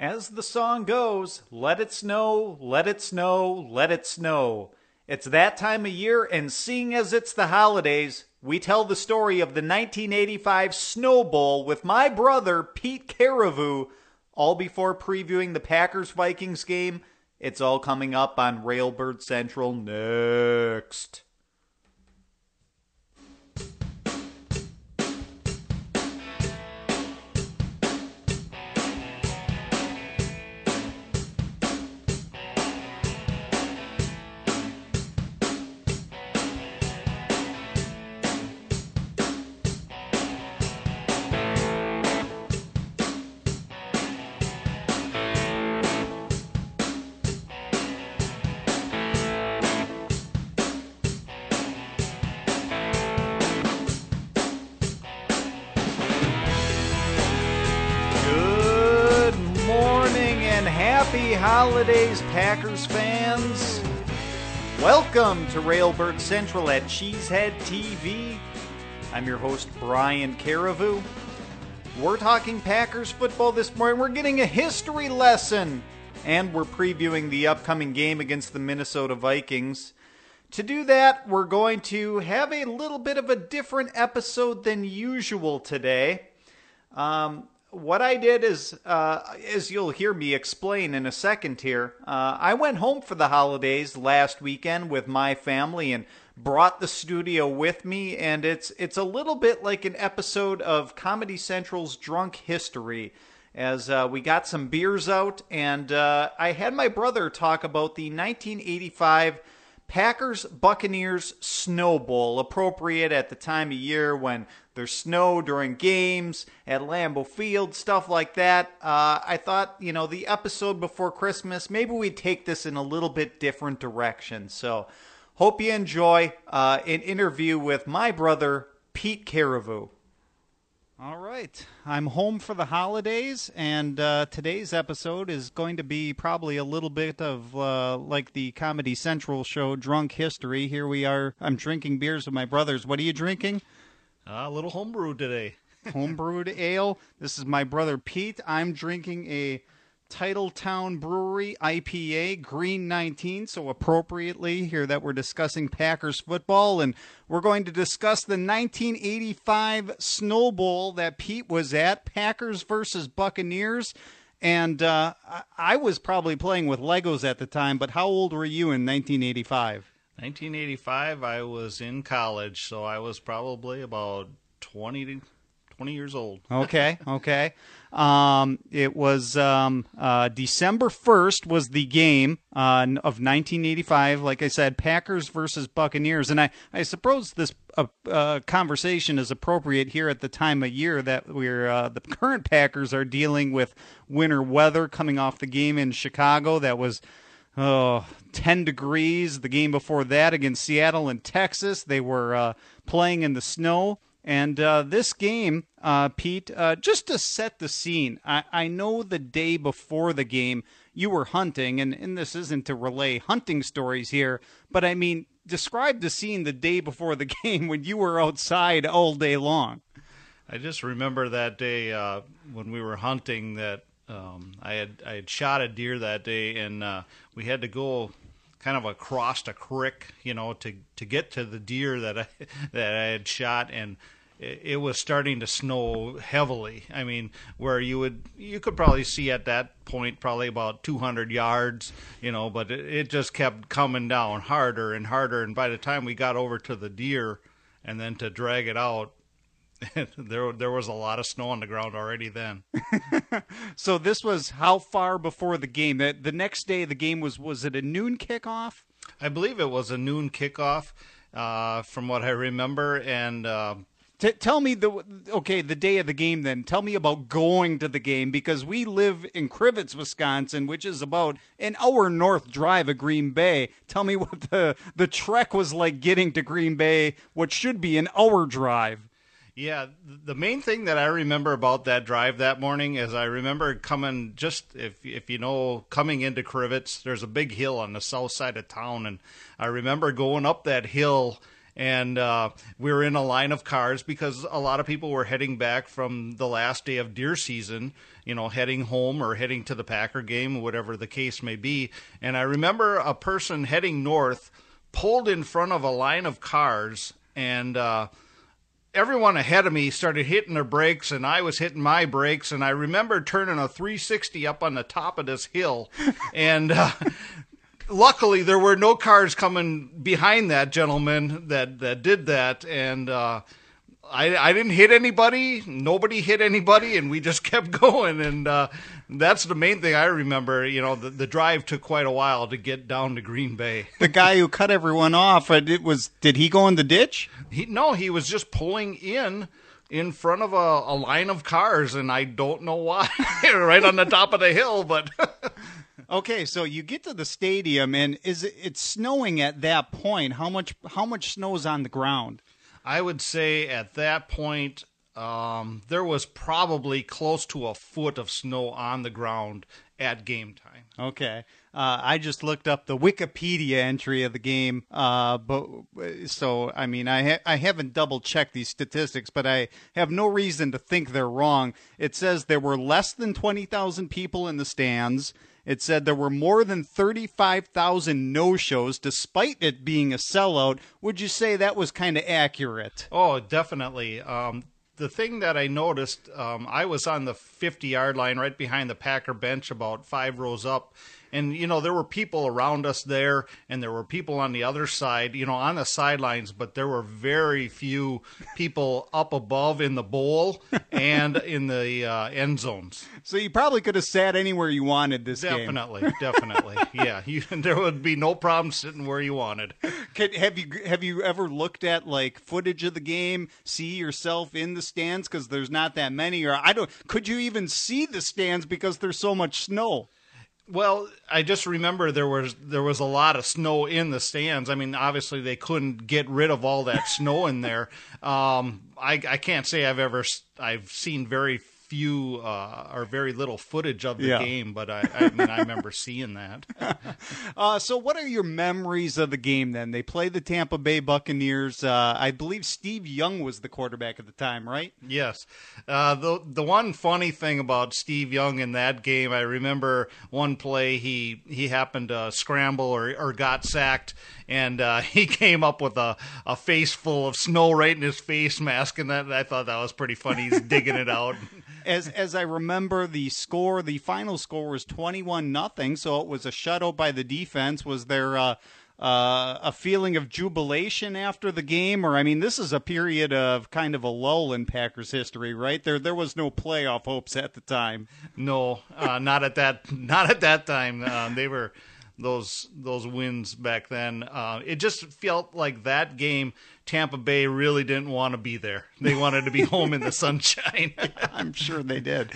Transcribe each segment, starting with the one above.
As the song goes, let it snow, let it snow, let it snow. It's that time of year, and seeing as it's the holidays, we tell the story of the 1985 Snow Bowl with my brother, Pete Carriveau, all before previewing the Packers Vikings game. It's all coming up on Railbird Central next. Happy holidays, Packers fans. Welcome to Railbird Central at Cheesehead TV. I'm your host, Brian Carriveau. We're talking Packers football this morning. We're getting a history lesson, and we're previewing the upcoming game against the Minnesota Vikings. To do that, we're going to have a little bit of a different episode than usual today. Um, what I did is, uh, as you'll hear me explain in a second here, uh, I went home for the holidays last weekend with my family and brought the studio with me, and it's it's a little bit like an episode of Comedy Central's Drunk History. As uh, we got some beers out, and uh, I had my brother talk about the 1985 Packers Buccaneers Snow Bowl, appropriate at the time of year when there's snow during games at Lambeau Field, stuff like that. Uh, I thought, you know, the episode before Christmas, maybe we'd take this in a little bit different direction. So, hope you enjoy uh, an interview with my brother, Pete Carriveau. All right. I'm home for the holidays, and uh, today's episode is going to be probably a little bit of uh, like the Comedy Central show, Drunk History. Here we are. I'm drinking beers with my brothers. What are you drinking? Uh, a little homebrew today. Homebrewed ale. This is my brother Pete. I'm drinking a Titletown Brewery IPA Green 19, so appropriately here that we're discussing Packers football and we're going to discuss the 1985 Snow Bowl that Pete was at, Packers versus Buccaneers. And uh, I- I was probably playing with Legos at the time, but how old were you in 1985? 1985, I was in college, so I was probably about 20, to- 20 years old. Okay, okay. Um, it was um, uh, December 1st was the game uh, of 1985. Like I said, Packers versus Buccaneers. And I, I suppose this uh, uh, conversation is appropriate here at the time of year that we're uh, the current Packers are dealing with winter weather coming off the game in Chicago that was oh, 10 degrees. The game before that against Seattle and Texas, they were uh, playing in the snow. And uh, this game, uh, Pete, uh, just to set the scene, I, I know the day before the game you were hunting, and, and this isn't to relay hunting stories here, but I mean, describe the scene the day before the game when you were outside all day long. I just remember that day uh, when we were hunting that um, I had I had shot a deer that day, and uh, we had to go kind of across a creek, you know, to to get to the deer that I that I had shot, and it, was starting to snow heavily. I mean, where you would you could probably see at that point probably about 200 yards, you know, but it, it just kept coming down harder and harder, and by the time we got over to the deer, and then to drag it out. there, there was a lot of snow on the ground already then. So this was how far before the game? The, the next day the game was was it a noon kickoff? I believe it was a noon kickoff, uh, from what I remember, and uh, T- tell me the okay the day of the game. Then tell me about going to the game because we live in Crivitz, Wisconsin, which is about an hour north drive of Green Bay. Tell me what the the trek was like getting to Green Bay, what should be an hour drive. Yeah, the main thing that I remember about that drive that morning is I remember coming just if if you know coming into Crivitz, there's a big hill on the south side of town, and I remember going up that hill and uh, we were in a line of cars because a lot of people were heading back from the last day of deer season, you know, heading home or heading to the Packer game, whatever the case may be. And I remember a person heading north pulled in front of a line of cars and. Uh, everyone ahead of me started hitting their brakes and I was hitting my brakes and I remember turning a 360 up on the top of this hill. And uh, luckily there were no cars coming behind that gentleman that that did that. And uh, I, I didn't hit anybody. Nobody hit anybody and we just kept going. And uh, that's the main thing I remember you know the, the drive took quite a while to get down to Green Bay the guy who cut everyone off uh, it was did he go in the ditch he, no he was just pulling in in front of a, a line of cars and I don't know why right on the top of the hill but Okay, so you get to the stadium, and is it, it's snowing at that point? How much how much snow is on the ground? I would say at that point um, there was probably close to a foot of snow on the ground at game time. Okay. Uh, I just looked up the Wikipedia entry of the game, uh, but so I mean I ha- I haven't double checked these statistics, but I have no reason to think they're wrong. It says there were less than twenty thousand people in the stands. It said there were more than 35,000 no shows despite it being a sellout. Would you say that was kind of accurate? Oh, definitely. Um, the thing that I noticed, um, I was on the 50 yard line right behind the Packer bench, about five rows up, and you know there were people around us there and there were people on the other side you know on the sidelines but there were very few people up above in the bowl and in the uh, end zones. So you probably could have sat anywhere you wanted this definitely game. definitely yeah you, there would be no problem sitting where you wanted. Could, have you have you ever looked at like footage of the game see yourself in the stands? Because there's not that many or i don't could you even see the stands because there's so much snow well, I just remember there was there was a lot of snow in the stands. I mean, obviously they couldn't get rid of all that snow in there. Um, I, I can't say I've ever I've seen very few uh, or very little footage of the yeah. game, but I, I mean, I remember seeing that. uh, so, what are your memories of the game then? They play the Tampa Bay Buccaneers. Uh, I believe Steve Young was the quarterback at the time, right? Yes. Uh, the the one funny thing about Steve Young in that game, I remember one play he he happened to scramble or or got sacked, and uh, he came up with a a face full of snow right in his face mask, and that I thought that was pretty funny. He's digging it out as as I remember, the score, the final score was twenty one nothing. So it was a shutout by the defense. Was there uh, uh, a feeling of jubilation after the game, or I mean, this is a period of kind of a lull in Packers history, right? There there was no playoff hopes at the time. No, uh, not at that not at that time. Uh, they were those those wins back then. Uh, it just felt like that game. Tampa Bay really didn't want to be there. They wanted to be home in the sunshine. I'm sure they did.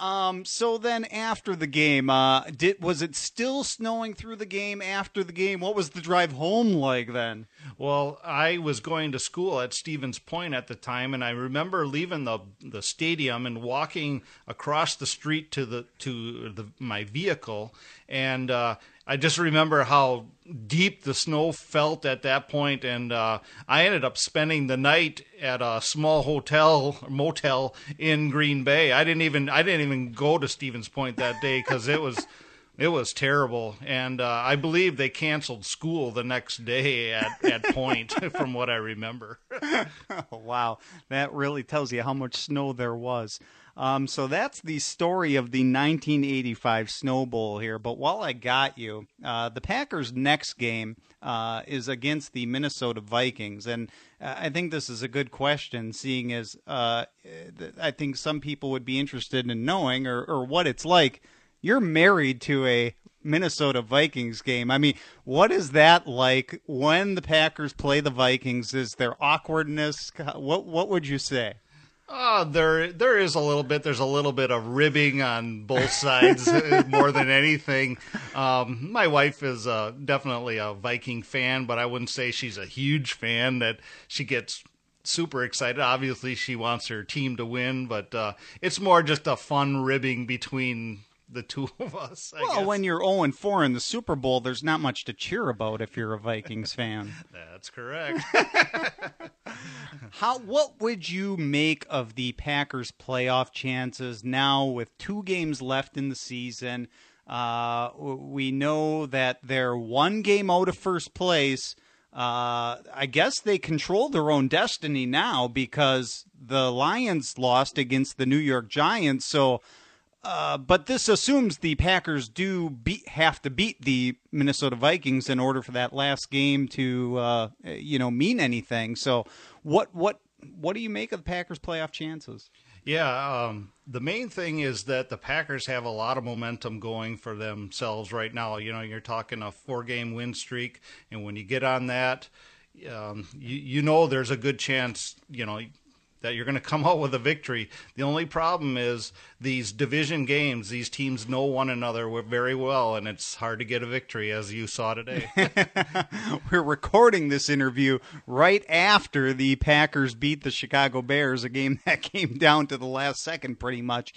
Um, so then after the game, uh, did was it still snowing through the game after the game? What was the drive home like then? Well, I was going to school at Stevens Point at the time, and I remember leaving the the stadium and walking across the street to the to the my vehicle, and uh, I just remember how deep the snow felt at that point, and uh, I ended up spending the night at a small hotel motel in Green Bay. I didn't even I didn't even go to Stevens Point that day because it was it was terrible, and uh, I believe they canceled school the next day at at Point, from what I remember. wow, that really tells you how much snow there was. Um, so that's the story of the 1985 Snow Bowl here. But while I got you, uh, the Packers' next game uh, is against the Minnesota Vikings, and uh, I think this is a good question, seeing as uh, I think some people would be interested in knowing or, or what it's like. You're married to a Minnesota Vikings game. I mean, what is that like when the Packers play the Vikings? Is there awkwardness? What what would you say? Uh, there there is a little bit. There's a little bit of ribbing on both sides uh, more than anything. Um, my wife is uh, definitely a Viking fan, but I wouldn't say she's a huge fan. That she gets super excited. Obviously, she wants her team to win, but uh, it's more just a fun ribbing between the two of us. I well, guess. when you're 0 and 4 in the Super Bowl, there's not much to cheer about if you're a Vikings fan. That's correct. How what would you make of the Packers playoff chances now with two games left in the season? Uh, we know that they're one game out of first place. Uh, I guess they control their own destiny now because the Lions lost against the New York Giants. So, uh, but this assumes the Packers do beat, have to beat the Minnesota Vikings in order for that last game to, uh, you know, mean anything. So, what what what do you make of the Packers' playoff chances? Yeah, um, the main thing is that the Packers have a lot of momentum going for themselves right now. You know, you're talking a four game win streak, and when you get on that, um, you, you know there's a good chance, you know, that you're going to come out with a victory. The only problem is these division games, these teams know one another very well, and it's hard to get a victory, as you saw today. We're recording this interview right after the Packers beat the Chicago Bears, a game that came down to the last second pretty much.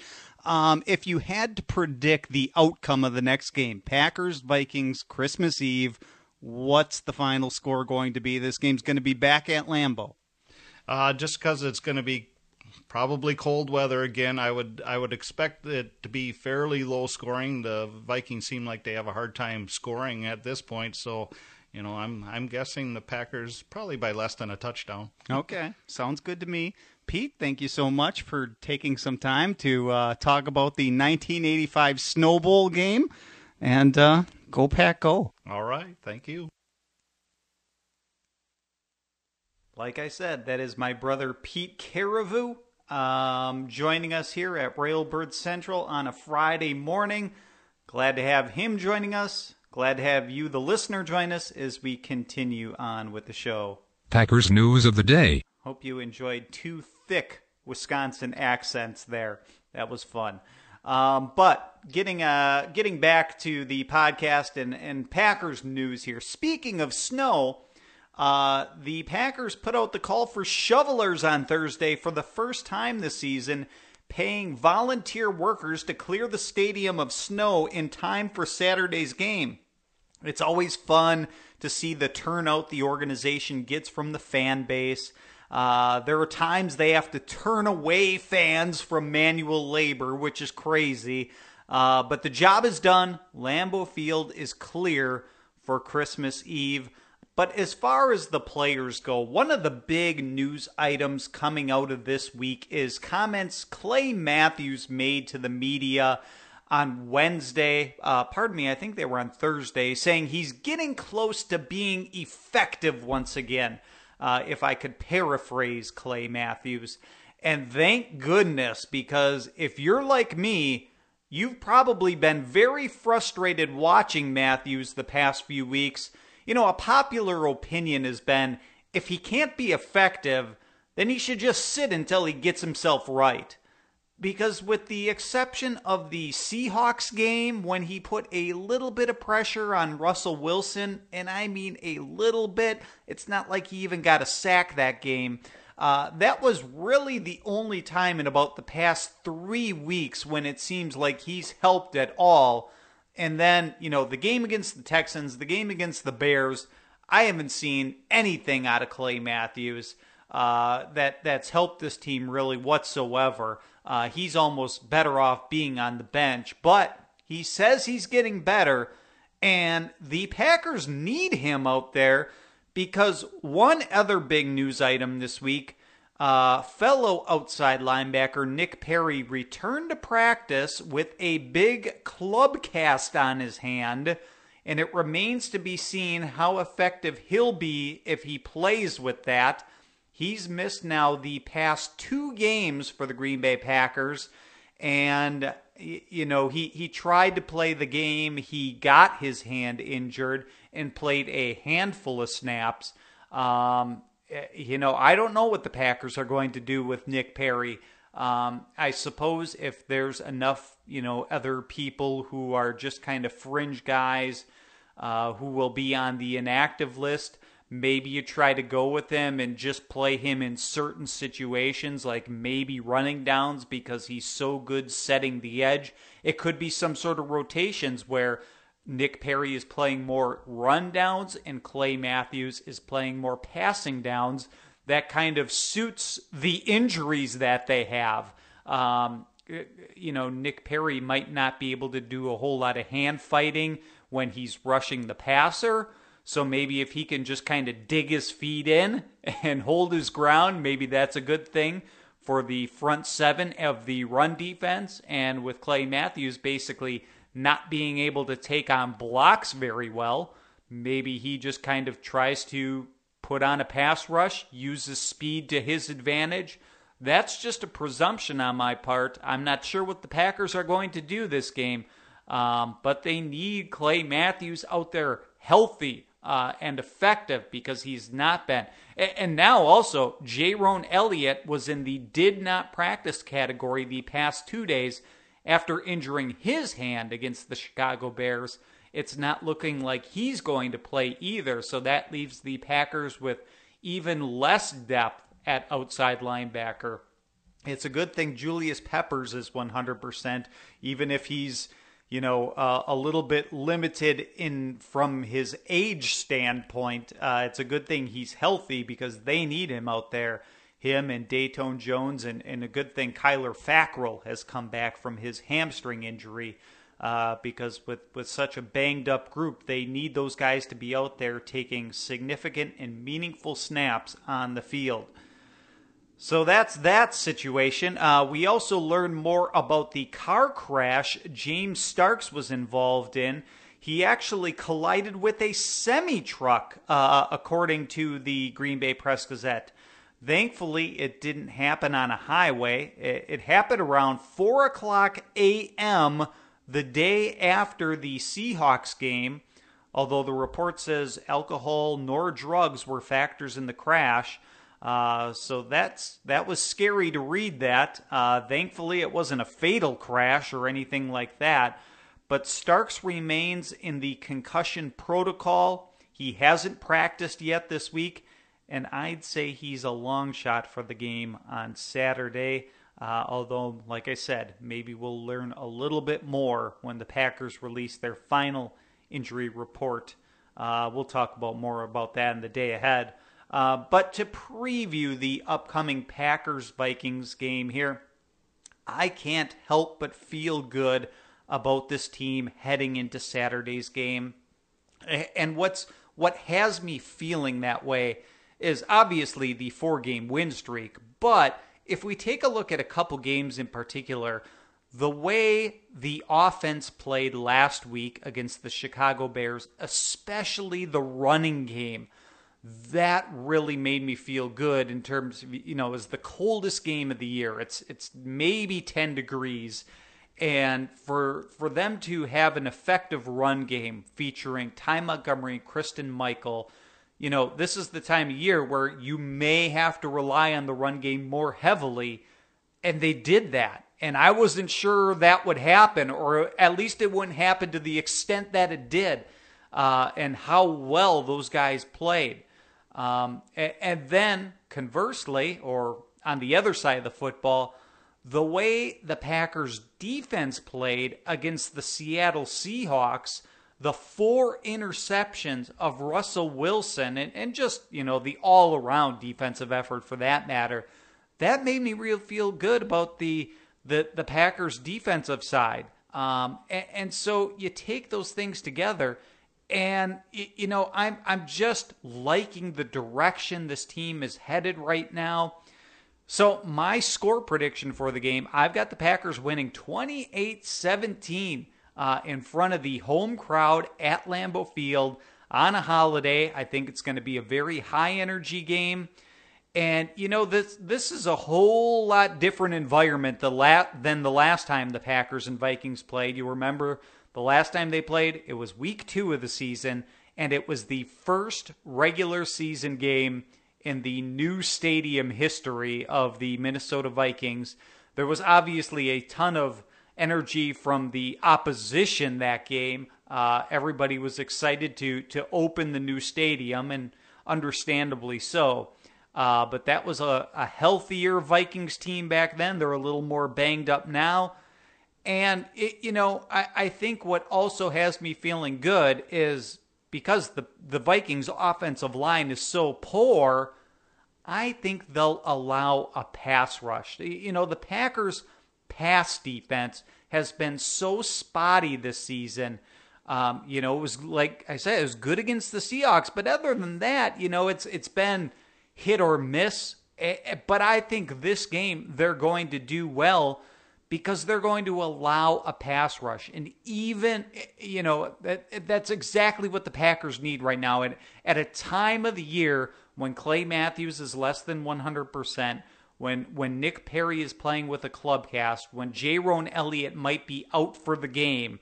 Um, if you had to predict the outcome of the next game, Packers, Vikings, Christmas Eve, what's the final score going to be? This game's going to be back at Lambeau uh, just because it's going to be probably cold weather again. I would I would expect it to be fairly low scoring. The Vikings seem like they have a hard time scoring at this point, so you know I'm I'm guessing the Packers probably by less than a touchdown. Okay, sounds good to me. Pete, thank you so much for taking some time to uh, talk about the 1985 Snow Bowl game, and uh, go Pack, go! All right, thank you. Like I said, that is my brother Pete Carriveau um, joining us here at Railbird Central on a Friday morning. Glad to have him joining us. Glad to have you, the listener, join us as we continue on with the show. Packers news of the day. Hope you enjoyed two thick Wisconsin accents there. That was fun. Um, but getting uh, getting back to the podcast and, and Packers news here. Speaking of snow, uh, the Packers put out the call for shovelers on Thursday for the first time this season, paying volunteer workers to clear the stadium of snow in time for Saturday's game. It's always fun to see the turnout the organization gets from the fan base. Uh, there are times they have to turn away fans from manual labor, which is crazy. Uh, but the job is done. Lambeau Field is clear for Christmas Eve. But as far as the players go, one of the big news items coming out of this week is comments Clay Matthews made to the media on Wednesday. Uh, pardon me, I think they were on Thursday, saying he's getting close to being effective once again, uh, if I could paraphrase Clay Matthews. And thank goodness, because if you're like me, you've probably been very frustrated watching Matthews the past few weeks you know, a popular opinion has been if he can't be effective, then he should just sit until he gets himself right. Because, with the exception of the Seahawks game, when he put a little bit of pressure on Russell Wilson, and I mean a little bit, it's not like he even got a sack that game. Uh, that was really the only time in about the past three weeks when it seems like he's helped at all. And then, you know, the game against the Texans, the game against the Bears, I haven't seen anything out of Clay Matthews uh, that that's helped this team really whatsoever. Uh, he's almost better off being on the bench, but he says he's getting better, and the Packers need him out there because one other big news item this week uh, fellow outside linebacker Nick Perry returned to practice with a big club cast on his hand, and it remains to be seen how effective he'll be if he plays with that. He's missed now the past two games for the Green Bay Packers, and you know he he tried to play the game. He got his hand injured and played a handful of snaps. Um, you know, I don't know what the Packers are going to do with Nick Perry. Um, I suppose if there's enough, you know, other people who are just kind of fringe guys uh, who will be on the inactive list, Maybe you try to go with him and just play him in certain situations, like maybe running downs because he's so good setting the edge. It could be some sort of rotations where Nick Perry is playing more run downs and Clay Matthews is playing more passing downs. That kind of suits the injuries that they have. Um, you know, Nick Perry might not be able to do a whole lot of hand fighting when he's rushing the passer so maybe if he can just kind of dig his feet in and hold his ground, maybe that's a good thing for the front seven of the run defense. And with Clay Matthews basically not being able to take on blocks very well, maybe he just kind of tries to put on a pass rush, uses speed to his advantage. That's just a presumption on my part. I'm not sure what the Packers are going to do this game, um, but they need Clay Matthews out there healthy uh, and effective because he's not been. And now also, Jayrone Elliott was in the did not practice category the past two days after injuring his hand against the Chicago Bears. It's not looking like he's going to play either, so that leaves the Packers with even less depth at outside linebacker. It's a good thing Julius Peppers is 100%, even if he's you know, uh, a little bit limited in from his age standpoint. Uh, it's a good thing he's healthy because they need him out there. Him and Datone Jones, and, and a good thing Kyler Fackrell has come back from his hamstring injury. Uh, because with, with such a banged up group, they need those guys to be out there taking significant and meaningful snaps on the field. So that's that situation. Uh, we also learned more about the car crash James Starks was involved in. He actually collided with a semi truck, uh, according to the Green Bay Press Gazette. Thankfully, it didn't happen on a highway. It, it happened around 4 o'clock a.m. the day after the Seahawks game, although the report says alcohol nor drugs were factors in the crash. Uh, so that's that was scary to read that. Uh, thankfully, it wasn't a fatal crash or anything like that. But Starks remains in the concussion protocol. He hasn't practiced yet this week, and I'd say he's a long shot for the game on Saturday. Uh, although, like I said, maybe we'll learn a little bit more when the Packers release their final injury report. Uh, we'll talk about more about that in the day ahead. Uh, but to preview the upcoming Packers Vikings game here, I can't help but feel good about this team heading into Saturday's game. And what's what has me feeling that way is obviously the four game win streak. But if we take a look at a couple games in particular, the way the offense played last week against the Chicago Bears, especially the running game, that really made me feel good in terms of you know it was the coldest game of the year it's it's maybe 10 degrees and for for them to have an effective run game featuring Ty Montgomery Christine Michael you know this is the time of year where you may have to rely on the run game more heavily and they did that. And I wasn't sure that would happen or at least it wouldn't happen to the extent that it did uh, and how well those guys played. Um, and, and then conversely, or on the other side of the football, the way the Packers defense played against the Seattle Seahawks, the four interceptions of Russell Wilson, and, and just, you know, the all around defensive effort for that matter, that made me real feel good about the the, the Packers defensive side. Um, and, and so you take those things together and you know, I'm I'm just liking the direction this team is headed right now. So, my score prediction for the game, I've got the Packers winning 28-17 uh, in front of the home crowd at Lambeau Field on a holiday. I think it's going to be a very high energy game. And you know this this is a whole lot different environment the la- than the last time the Packers and Vikings played. You remember the last time they played, it was week two of the season, and it was the first regular season game in the new stadium history of the Minnesota Vikings. There was obviously a ton of energy from the opposition that game. Uh, everybody was excited to to open the new stadium, and understandably so. Uh, but that was a, a healthier Vikings team back then. They're a little more banged up now. And, it, you know, I, I think what also has me feeling good is because the, the Vikings' offensive line is so poor, I think they'll allow a pass rush. You know, the Packers' pass defense has been so spotty this season. Um, you know, it was like I said, it was good against the Seahawks, but other than that, you know, it's it's been hit or miss. But I think this game they're going to do well because they're going to allow a pass rush. And even, you know, that, that's exactly what the Packers need right now. And at a time of the year when Clay Matthews is less than 100%, when, when Nick Perry is playing with a club cast, when Jayrone Elliott might be out for the game,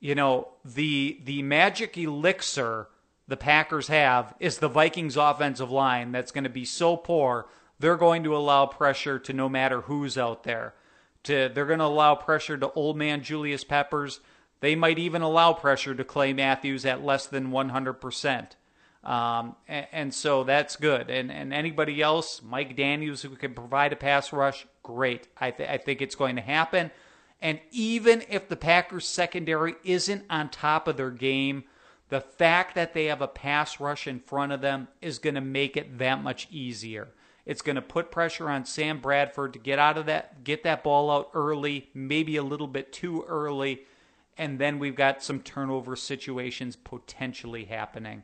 you know, the, the magic elixir the Packers have is the Vikings offensive line that's going to be so poor, they're going to allow pressure to no matter who's out there to they're going to allow pressure to old man Julius Peppers. They might even allow pressure to Clay Matthews at less than 100%. Um, and, and, so that's good. And, and anybody else, Mike Daniels, who can provide a pass rush, great. I, th- I think it's going to happen. And even if the Packers secondary isn't on top of their game, the fact that they have a pass rush in front of them is going to make it that much easier. It's going to put pressure on Sam Bradford to get out of that, get that ball out early, maybe a little bit too early, and then we've got some turnover situations potentially happening.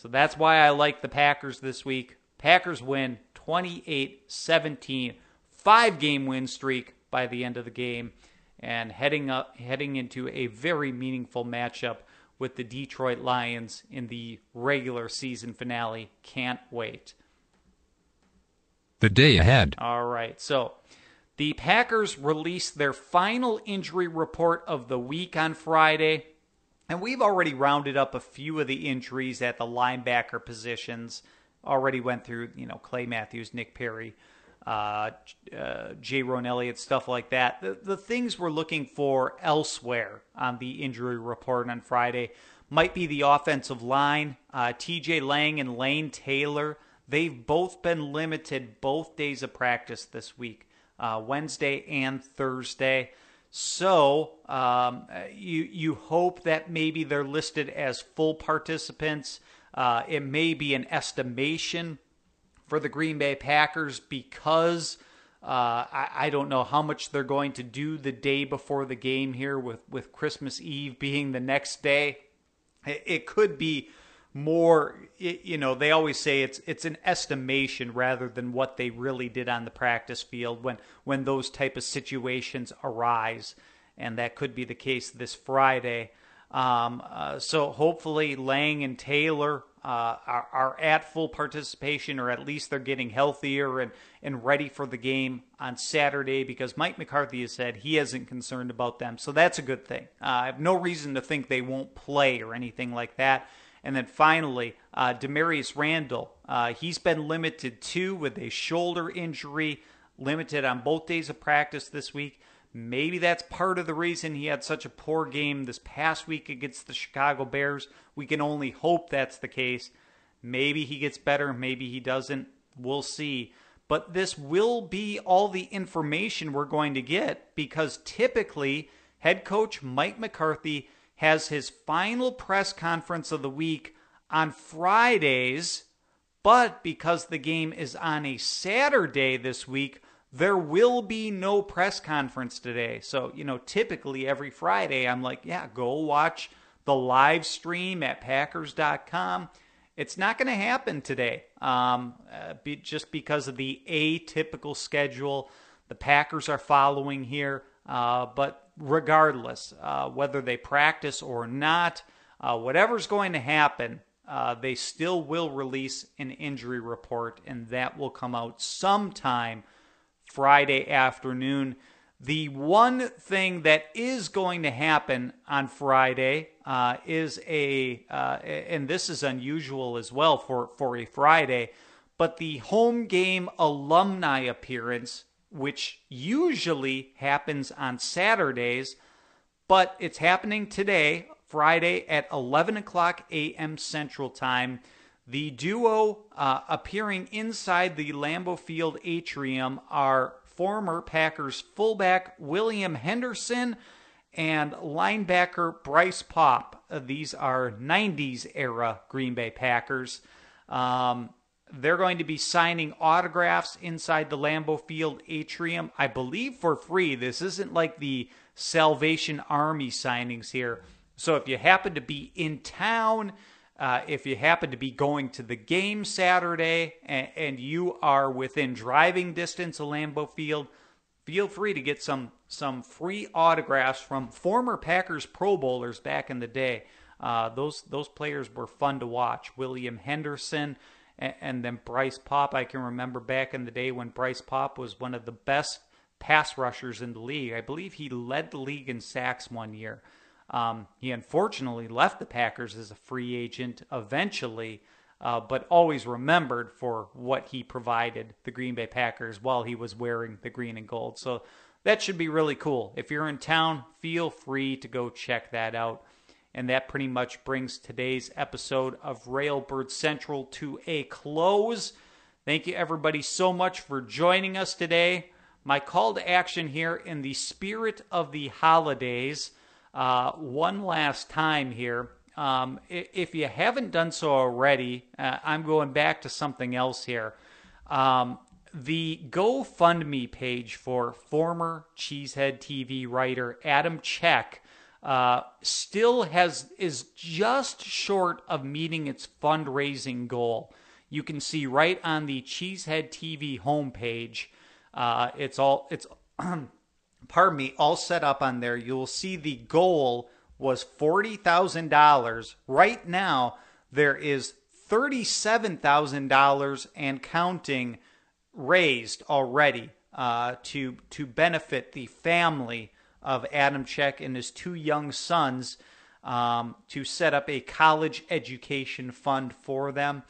So that's why I like the Packers this week. Packers win 28 17, five game win streak by the end of the game, and heading up heading into a very meaningful matchup with the Detroit Lions in the regular season finale. Can't wait the day ahead. All right. So the Packers released their final injury report of the week on Friday. And we've already rounded up a few of the injuries at the linebacker positions. Already went through, you know, Clay Matthews, Nick Perry, uh, uh, Jayrone Elliott, stuff like that. The, the things we're looking for elsewhere on the injury report on Friday might be the offensive line. Uh, TJ Lang and Lane Taylor They've both been limited both days of practice this week, uh, Wednesday and Thursday. So um, you you hope that maybe they're listed as full participants. Uh, it may be an estimation for the Green Bay Packers because uh, I, I, don't know how much they're going to do the day before the game here with, with Christmas Eve being the next day. It, it could be more you know they always say it's it's an estimation rather than what they really did on the practice field when when those type of situations arise and that could be the case this Friday um, uh, so hopefully Lang and Taylor uh, are, are at full participation or at least they're getting healthier and, and ready for the game on Saturday because Mike McCarthy has said he isn't concerned about them. So that's a good thing. Uh, I have no reason to think they won't play or anything like that. And then finally, uh, Damarious Randall. Uh, he's been limited too with a shoulder injury, limited on both days of practice this week. Maybe that's part of the reason he had such a poor game this past week against the Chicago Bears. We can only hope that's the case. Maybe he gets better, maybe he doesn't. We'll see. But this will be all the information we're going to get because typically head coach Mike McCarthy has his final press conference of the week on Fridays, but because the game is on a Saturday this week, there will be no press conference today. So, you know, typically every Friday, I'm like, yeah, go watch the live stream at Packers.com. It's not going to happen today um, uh, be, just because of the atypical schedule the Packers are following here. Uh, but regardless, uh, whether they practice or not, uh, whatever's going to happen, uh, they still will release an injury report, and that will come out sometime Friday afternoon. The one thing that is going to happen on Friday uh, is a, uh, and this is unusual as well for, for a Friday, but the home game alumni appearance which usually happens on Saturdays, but it's happening today, Friday at 11 o'clock a.m. Central Time. The duo uh, appearing inside the Lambeau Field atrium are former Packers fullback William Henderson and linebacker Bryce. Uh, these are 90s era Green Bay Packers. Um, they're going to be signing autographs inside the Lambeau Field atrium, I believe for free. This isn't like the Salvation Army signings here. So if you happen to be in town, uh, if you happen to be going to the game Saturday and, and you are within driving distance of Lambeau Field, feel free to get some some free autographs from former Packers Pro Bowlers back in the day. Uh, those those players were fun to watch. William Henderson and, then Bryce Paup. I can remember back in the day when Bryce Paup was one of the best pass rushers in the league. I believe he led the league in sacks one year. Um, he unfortunately left the Packers as a free agent eventually, uh, but always remembered for what he provided the Green Bay Packers while he was wearing the green and gold. So that should be really cool. If you're in town, feel free to go check that out. And that pretty much brings today's episode of Railbird Central to a close. Thank you, everybody, so much for joining us today. My call to action here in the spirit of the holidays, uh, one last time here. Um, if you haven't done so already, uh, I'm going back to something else here. Um, the GoFundMe page for former Cheesehead TV writer Adam Czech uh, still has is just short of meeting its fundraising goal. You can see right on the Cheesehead TV homepage. Uh, it's all it's pardon me all set up on there. You'll see the goal was forty thousand dollars. Right now there is thirty seven thousand dollars and counting raised already uh, to to benefit the family of Adam Czech and his two young sons um, to set up a college education fund for them.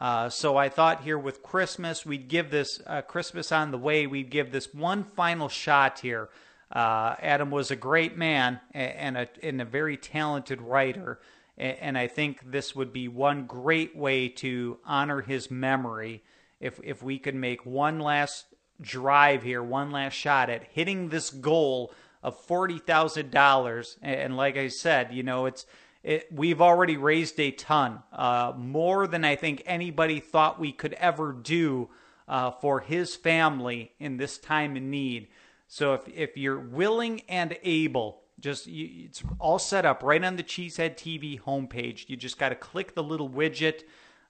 Uh, so I thought here with Christmas, we'd give this uh, Christmas on the way, we'd give this one final shot here. Uh, Adam was a great man and a, and a very talented writer. And I think this would be one great way to honor his memory if, if we could make one last drive here, one last shot at hitting this goal of forty thousand dollars. And like I said, you know, it's it, we've already raised a ton, uh, more than I think anybody thought we could ever do uh, for his family in this time in need. So if if you're willing and able, just you, it's all set up right on the Cheesehead TV homepage. You just got to click the little widget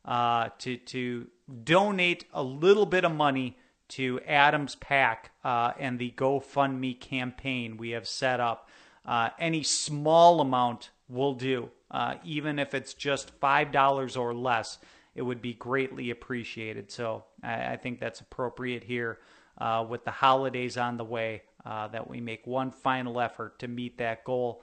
uh, to to donate a little bit of money to Adams Pack uh, and the GoFundMe campaign we have set up. Uh, any small amount will do, uh, even if it's just $5 or less. It would be greatly appreciated. So I, I think that's appropriate here uh, with the holidays on the way uh, that we make one final effort to meet that goal.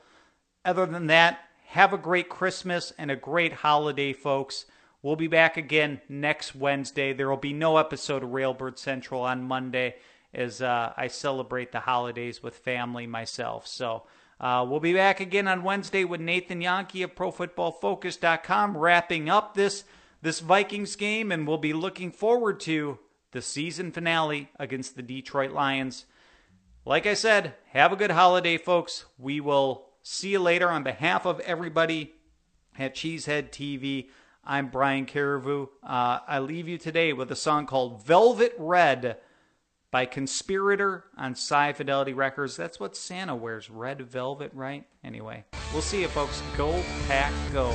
Other than that, have a great Christmas and a great holiday, folks. We'll be back again next Wednesday. There will be no episode of Railbird Central on Monday as uh, I celebrate the holidays with family myself. So uh, we'll be back again on Wednesday with Nathan Jahnke of ProFootballFocus.com wrapping up this this Vikings game, and we'll be looking forward to the season finale against the Detroit Lions. Like I said, have a good holiday, folks. We will see you later on behalf of everybody at Cheesehead TV. I'm Brian Carriveau. Uh, I leave you today with a song called Velvet Red by Conspirator on Sci Fidelity Records. That's what Santa wears, red velvet, right? Anyway, we'll see you, folks. Go, pack, go.